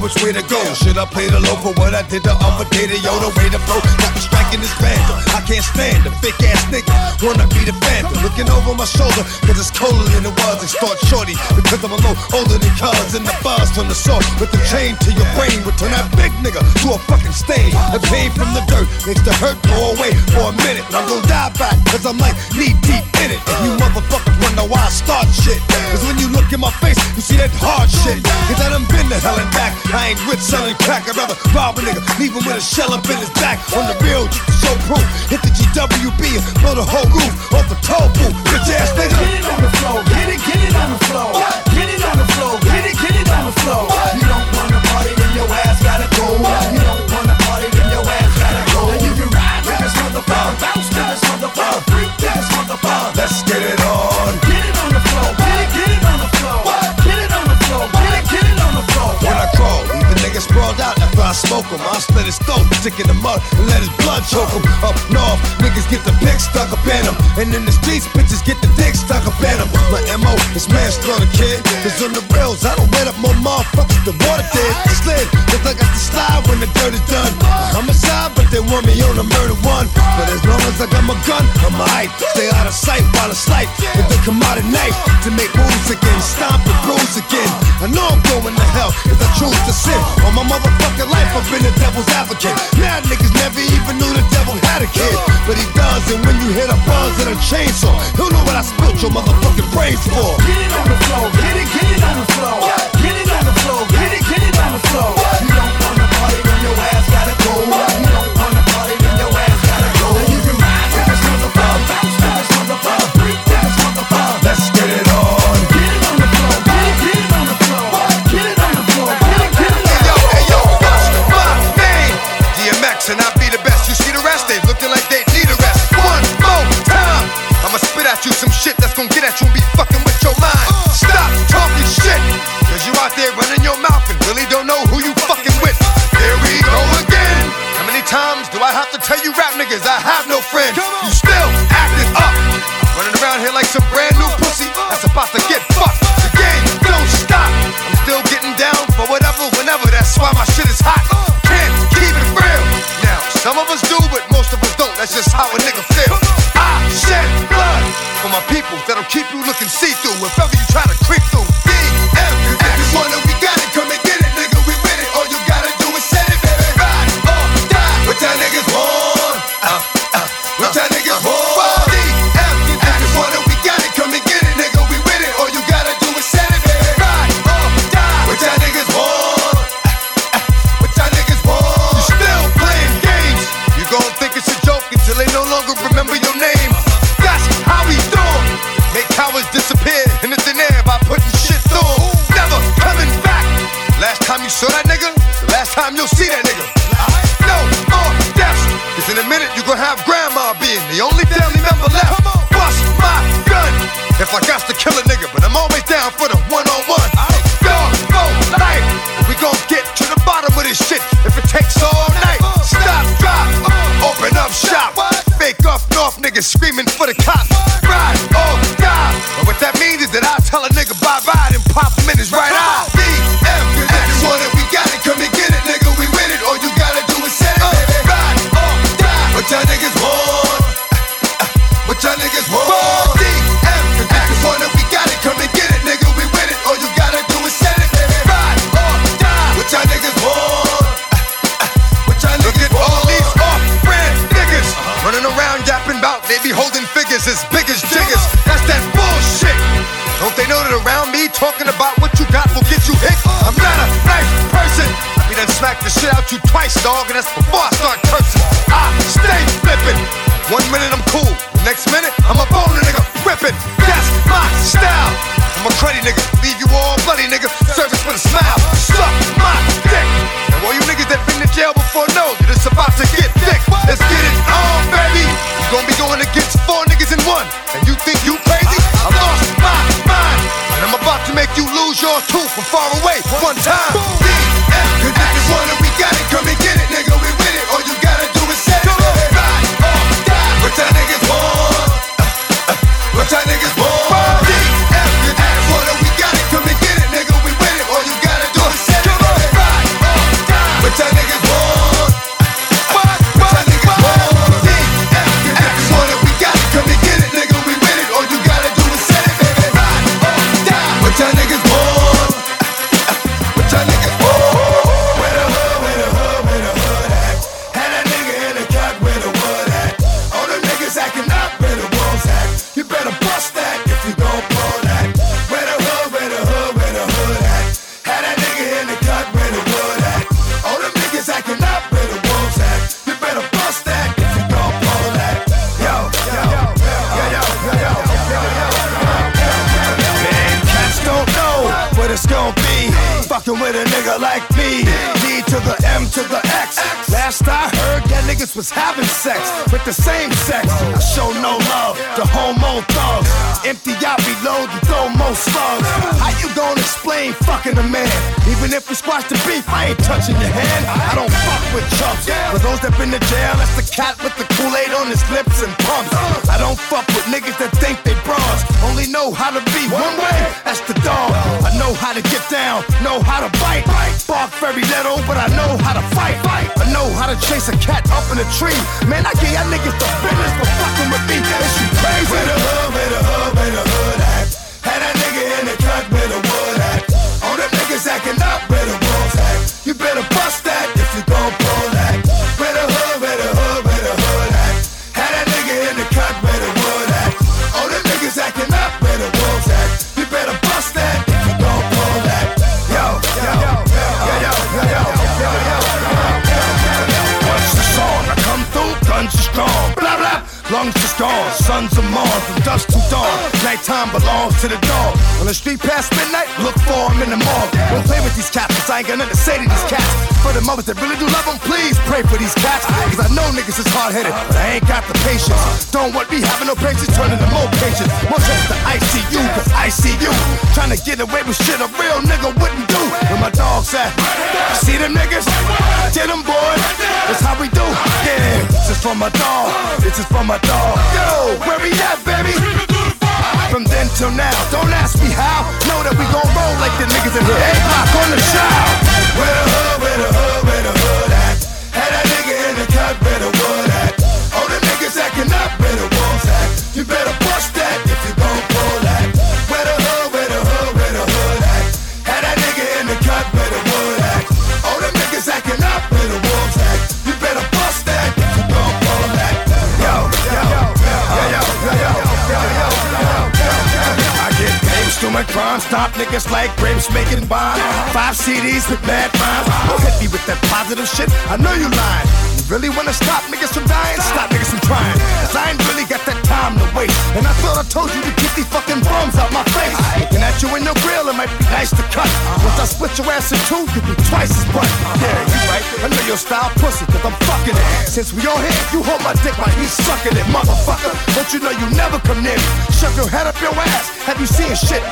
which way to go. Should I play the low for what I did the other day? Yo, the way to flow. Got I can't stand a fake ass nigga. Wanna be the phantom. Looking over my shoulder, cause it's colder than it was. Start shorty because I'm a little older than cuz. And the buzz from the sword with the chain to your brain would turn that big nigga to a fucking stain. The pain from the dirt makes the hurt go away for a minute. And I'm gonna die back cause I'm like knee deep in it. And you motherfuckers wonder why I start shit. Cause when you look in my face, you see that hard shit. Cause I done been to hell and back. I ain't with selling crack. I'd rather rob a nigga, leave him with a shell up in his back. On the real, just proof. Hit the GWB and blow the whole roof off the toll booth. Bitch ass nigga. Get it on the floor, get it, get it on the floor. Get it on the floor, get it, get it on the floor. You don't wanna party, then your ass gotta go. You don't smoke him. I'll split his throat, stick in the mud, and let his blood choke him. Up north, niggas get the pick stuck up in him. And in the streets, bitches get the dick stuck up in him. My MO is manslaughter, kid. Cause on the rails, I don't wet up more motherfuckers than water did. Slid, cause I got the slide when the dirt is done. Homicide, but they want me on a murder one. But as long as I got my gun, I'm alright. Stay out of sight while I slight. If they come out at night to make moves again, stomp and bruise again. I know I'm going to hell if I choose to sin. All my motherfucking life, I've been a devil's advocate. Now niggas never even knew the devil had a kid. But he does, and when you hit a buzz and a chainsaw, he'll know what I spilt your motherfucking brains for. Get it on the floor, get it, get it on the floor. Get it on the floor, get it, get it on the floor. You don't wanna party, then your ass gotta go. gon' get at you and be fucking with your mind. Uh. Stop talking shit, cause you out there running your mouth and really don't know who you fucking with. Here we go again. How many times do I have to tell you rap niggas I have no friends? You still acting up, running around here like some brand new pussy that's about to get fucked. The game don't stop. I'm still getting down for whatever, whenever. That's why my shit is hot. Uh. Can't keep it real. Now some of us do, but most of us don't. That's just how a nigga people that'll keep you looking see through if ever you try to creep through. Big if you wanna was having sex with the same sex. we squash the beef. I ain't touching your hand. I don't fuck with chumps. For those that been to jail, that's the cat with the Kool-Aid on his lips and pumps. I don't fuck with niggas that think they bronze. Only know how to be one way. That's the dog. I know how to get down. Know how to bite. Bark very little, but I know how to fight. I know how to chase a cat up in a tree. Man, I get y'all niggas the business for fucking with me. Is you crazy? Where the hood, where the hood, where the hood at? Niggas acting up, where the wolves at? You better bust that if you gon' pull that. Where the hood, where the hood, where the hood at? Had a nigga in the cut, where the wood at? All the niggas acting up, where the wolves at? You better bust that if you gon' pull that. Yo, yo, yo, yo, yo, yo, yo, yo, yo, yo, yo. Once it's on, I come through, guns are strong. Blah, blah, lungs are strong, sons of Mars from dusk to dawn. Nighttime belongs to the dog. On the street past midnight, look for him in the mall. Don't play with these cats, cause I ain't got nothing to say to these cats. For the mothers that really do love them, please pray for these cats. Cause I know niggas is hard headed, but I ain't got the patience. Don't want me having no patience, turning to more patience. More trips the ICU, cause ICU. Trying to get away with shit a real nigga wouldn't do. Where my dogs at? See them niggas? Tell them boys, that's how we do. Yeah, this is for my dog, this is for my dog. Yo, where we at, baby? From then till now, don't ask me how. Know that we gon' roll like the niggas in here. Eight block on the shout. Where the hood, where the hood, where the hood at? Had that nigga in the cut, where the wood at? All the niggas acting up, where the wolves at? You better to crime, stop niggas like grapes making wine. Five CDs with mad rhymes. Don't hit me with that positive shit. I know you lying. You really wanna stop niggas from dying? Stop niggas from trying. Cause I ain't really got that time to waste. And I thought I told you to get these fucking bums out might be nice to cut. Uh-huh. Once I split your ass in two, you'll be twice as butt. Uh-huh. Yeah, you right. I know your style pussy, cause I'm fucking it. Since we all here, you hold my dick while he's sucking it, motherfucker. Don't you know you never come near me? Shove your head up your ass. Have you seen shit?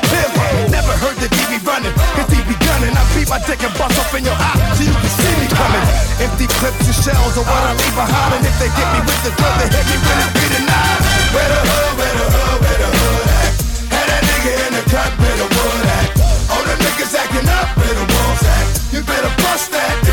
Never heard the DB running, cause he be gunning. I beat my dick and bust up in your eye so you can see me coming. Empty clips and shells are what I leave behind. And if they get me with the drill, they hit me when it, be the nine. Where the hood, where the hood, where the hood at? Had that nigga in the cut, where the wood at? Niggas acting up, where the wolves at? You better bust that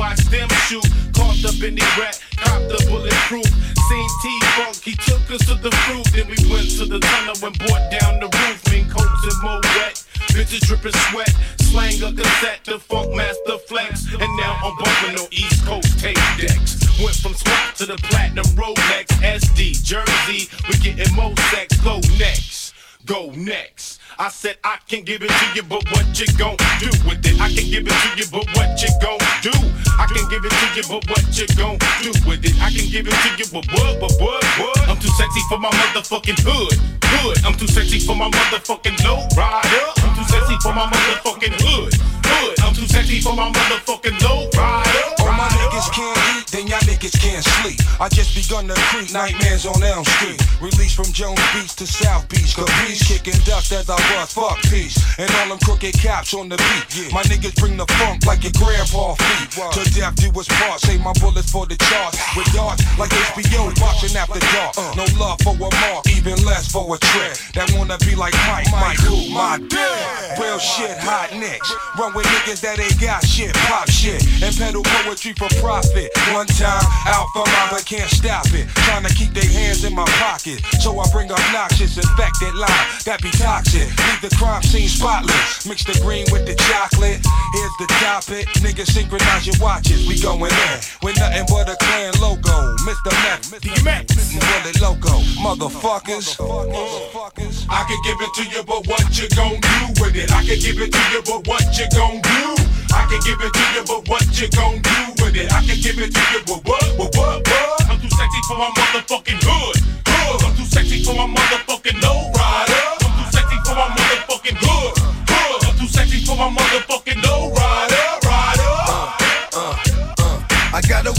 watched them shoot. Caught up in the rat, copped the bulletproof. Seen T Funk, he took us to the fruit. Then we went to the tunnel and brought down the roof. Mean coats and more wet. Bitches dripping sweat, slang a cassette, the funk master flex. And now I'm bumping on East Coast tape decks. Went from swap to the platinum Rolex, SD, Jersey. We getting more sex. Go next, go next. I said I can give it to you, but what you gon' do with it? I can give it to you, but what you gon' do? I can give it to you, but what you gon' do with it? I can give it to you, but what, but what, what? I'm too sexy for my motherfucking hood, hood. I'm too sexy for my motherfucking low rider. I'm too sexy for my motherfucking hood, hood. I'm too sexy for my motherfucking low rider. All my niggas can't eat, then y'all niggas can't sleep. I just begun to creep nightmares on Elm Street. Released from Jones Beach to South Beach. Capiche, kicking dust as I bust. Fuck peace. And all them crooked cops on the beat. My niggas bring the funk like your grandpa feet. To death do us part. Save my bullets for the charts. With darts like HBO watching after dark. Uh. No love for a mark, even less for a trick. That wanna be like Mike, Mike, who? My dick. Real shit, hot nicks. Run with niggas that ain't got shit, pop shit. And pedal poetry for profit. One time, out for mine, but can't stop it. Trying to keep their hands in my pocket. So I bring obnoxious, infected line that be toxic. Leave the crime scene spotless. Mix the green with the chocolate. Here's the topic. Niggas synchronize your watches. We going in with nothing but a clan logo. Mr. Mac, DMX, Bullet Loco. Motherfuckers. I can give it to you, but what you gon' do with it? I can give it to you, but what you gon' do? I can give it to you, but what you gon' do with it? I can give it to you, but what, but what, what? I'm too sexy for my motherfucking hood, hood. I'm too sexy for my motherfucking low rider. I'm too sexy for my motherfucking hood, hood. I'm too sexy for my motherfucking low rider, rider.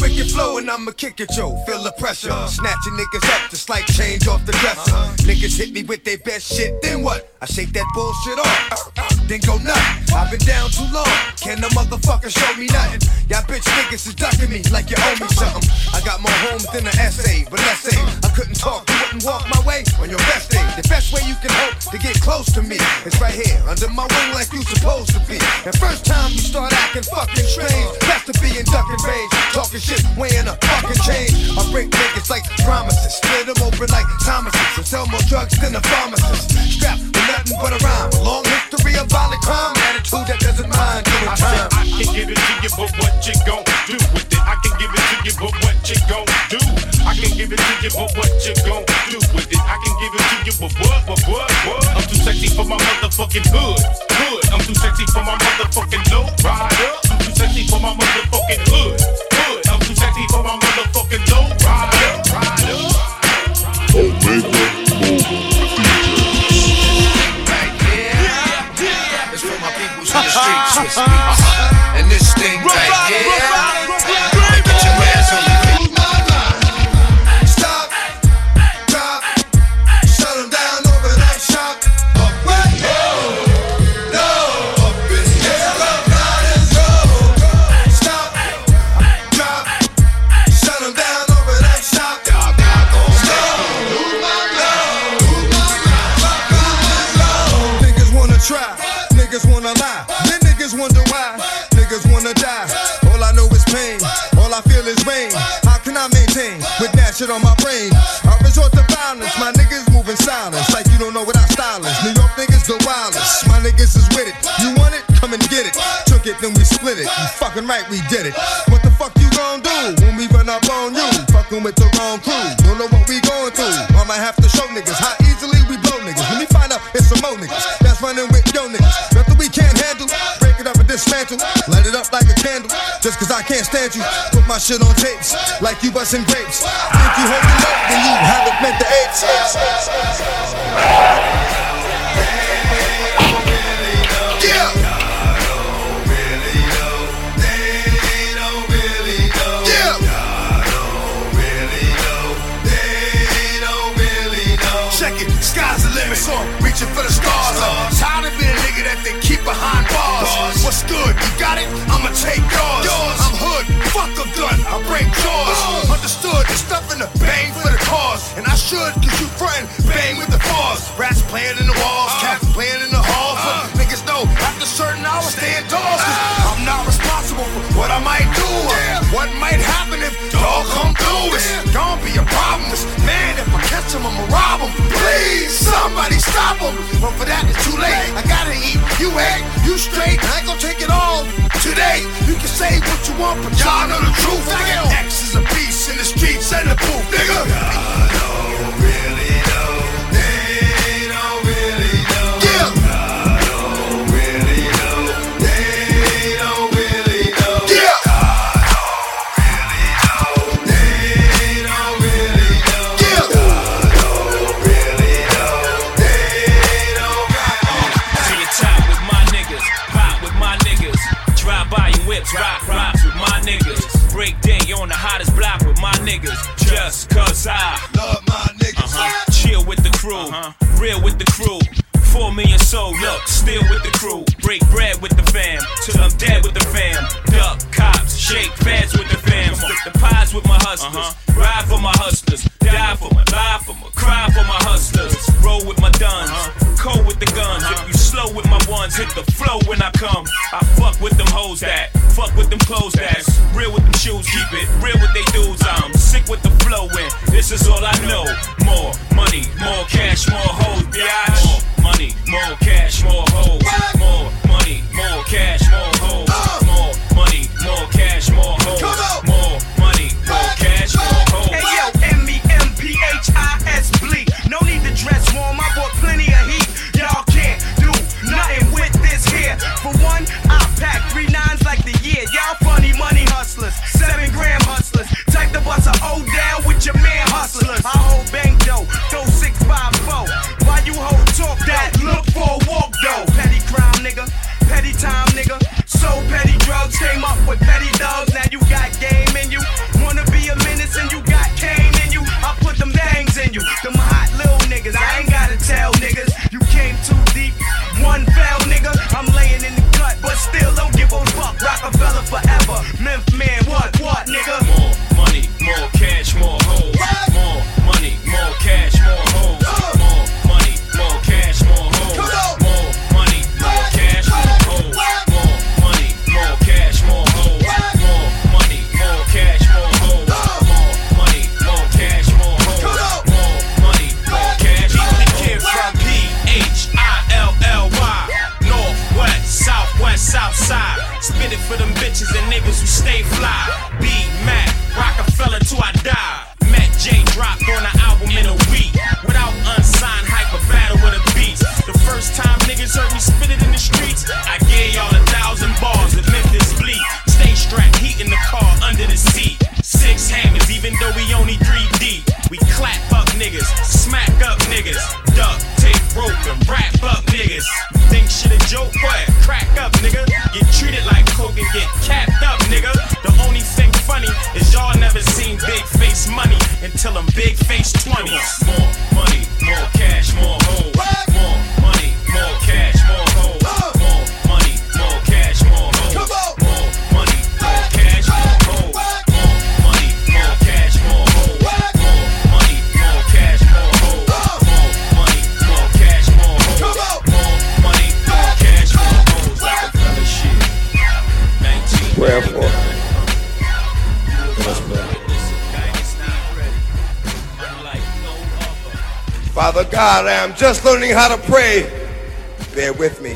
Wicked flow and I'ma kick it, yo. Feel the pressure. Snatching niggas up just like change off the dresser. Niggas hit me with their best shit, then what? I shake that bullshit off, then go nuts. I've been down too long. Can the motherfucker show me nothing? Y'all bitch niggas is ducking me like you owe me something. I got more homes than an essay, but let's say I couldn't talk, you wouldn't walk my way on your best day. The best way you can hope to get close to me is right here, under my wing like you supposed to be. And first time you start acting fucking strange, best to be in ducking range. Talking shit, weighing a fucking change. I break niggas like promises, split them open like Thomas's, and sell more drugs than a pharmacist. Strapped with nothing but a rhyme. a Long history of violent crime, attitude that doesn't mind doing I said time. I can give it to you, but what you gon' do with it? I can give it to you, but what you gon' do? I can give it to you, but what you gon' do with it? I can give it to you, but what, but what, what? I'm too sexy for my motherfucking hood, hood. I'm too sexy for my motherfucking right, we did it. What the fuck you gon' do when we run up on you? Fucking with the wrong crew. Don't know what we going through. I have to show niggas how easily we blow niggas. Let me find out it's some more niggas that's running with yo niggas. Nothing we can't handle. Break it up and dismantle. Light it up like a candle. Just cause I can't stand you. Put my shit on tapes like you busting grapes. Think you holding up, then you haven't meant the apes. Reaching for the stars. I'm tired of being a nigga that they keep behind bars. What's good? You got it? I'ma take yours. yours. I'm hood, fuck a gun, I break jaws. Uh. Understood, there's nothing to bang for the cause. And I should, cause you frontin', bang with the bars. Rats playing in the walls, cats playing in the halls. But Niggas know, after certain hours, stay indoors. I'm not responsible for what I might do. What might happen if dog come through? It's gonna be a catch him, I'ma rob him. Please, somebody stop him. Run for that, it's too late. I gotta eat, you act, you straight. I ain't gonna take it all today. You can say what you want, but y'all know the truth. X is a beast in the streets and the booth, nigga. God, no, 3D. We clap up niggas, smack up niggas, duck, tape, rope, and wrap up niggas. Think shit a joke, what? Crack up, nigga. Get treated like coke and get capped up, nigga. The only thing funny is y'all never seen big face money until I'm big face 20. More money. I am just learning how to pray. Bear with me.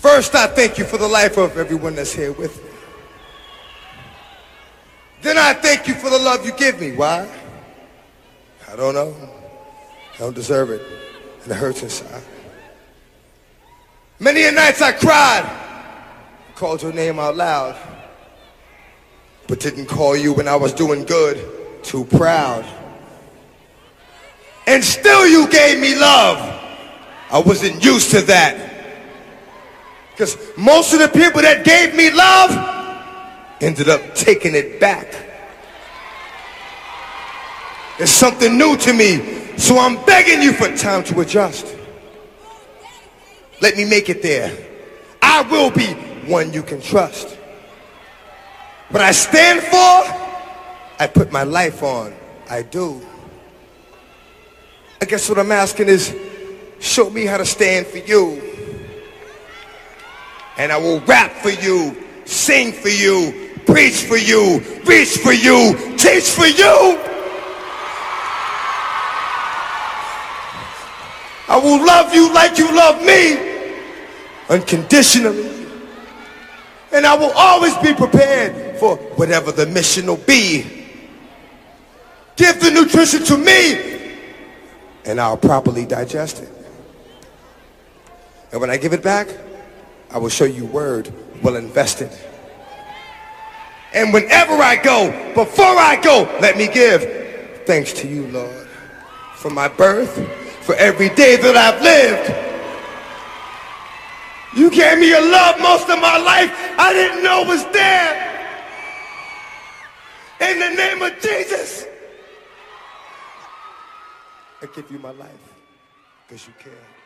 First, I thank you for the life of everyone that's here with me. Then I thank you for the love you give me. Why? I don't know. I don't deserve it. And it hurts inside. Many a nights I cried, called your name out loud, but didn't call you when I was doing good. Too proud and still you gave me love. I wasn't used to that. Because most of the people that gave me love ended up taking it back. It's something new to me. So I'm begging you for time to adjust. Let me make it there. I will be one you can trust. What I stand for, I put my life on. I do. I guess what I'm asking is, show me how to stand for you. And I will rap for you, sing for you, preach for you, reach for you, teach for you. I will love you like you love me, unconditionally. And I will always be prepared for whatever the mission will be. Give the nutrition to me, and I'll properly digest it. And when I give it back, I will show you word well invested. And whenever I go, before I go, let me give thanks to you, Lord, for my birth, for every day that I've lived. You gave me a love most of my life I didn't know was there. In the name of Jesus, I give you my life because you care.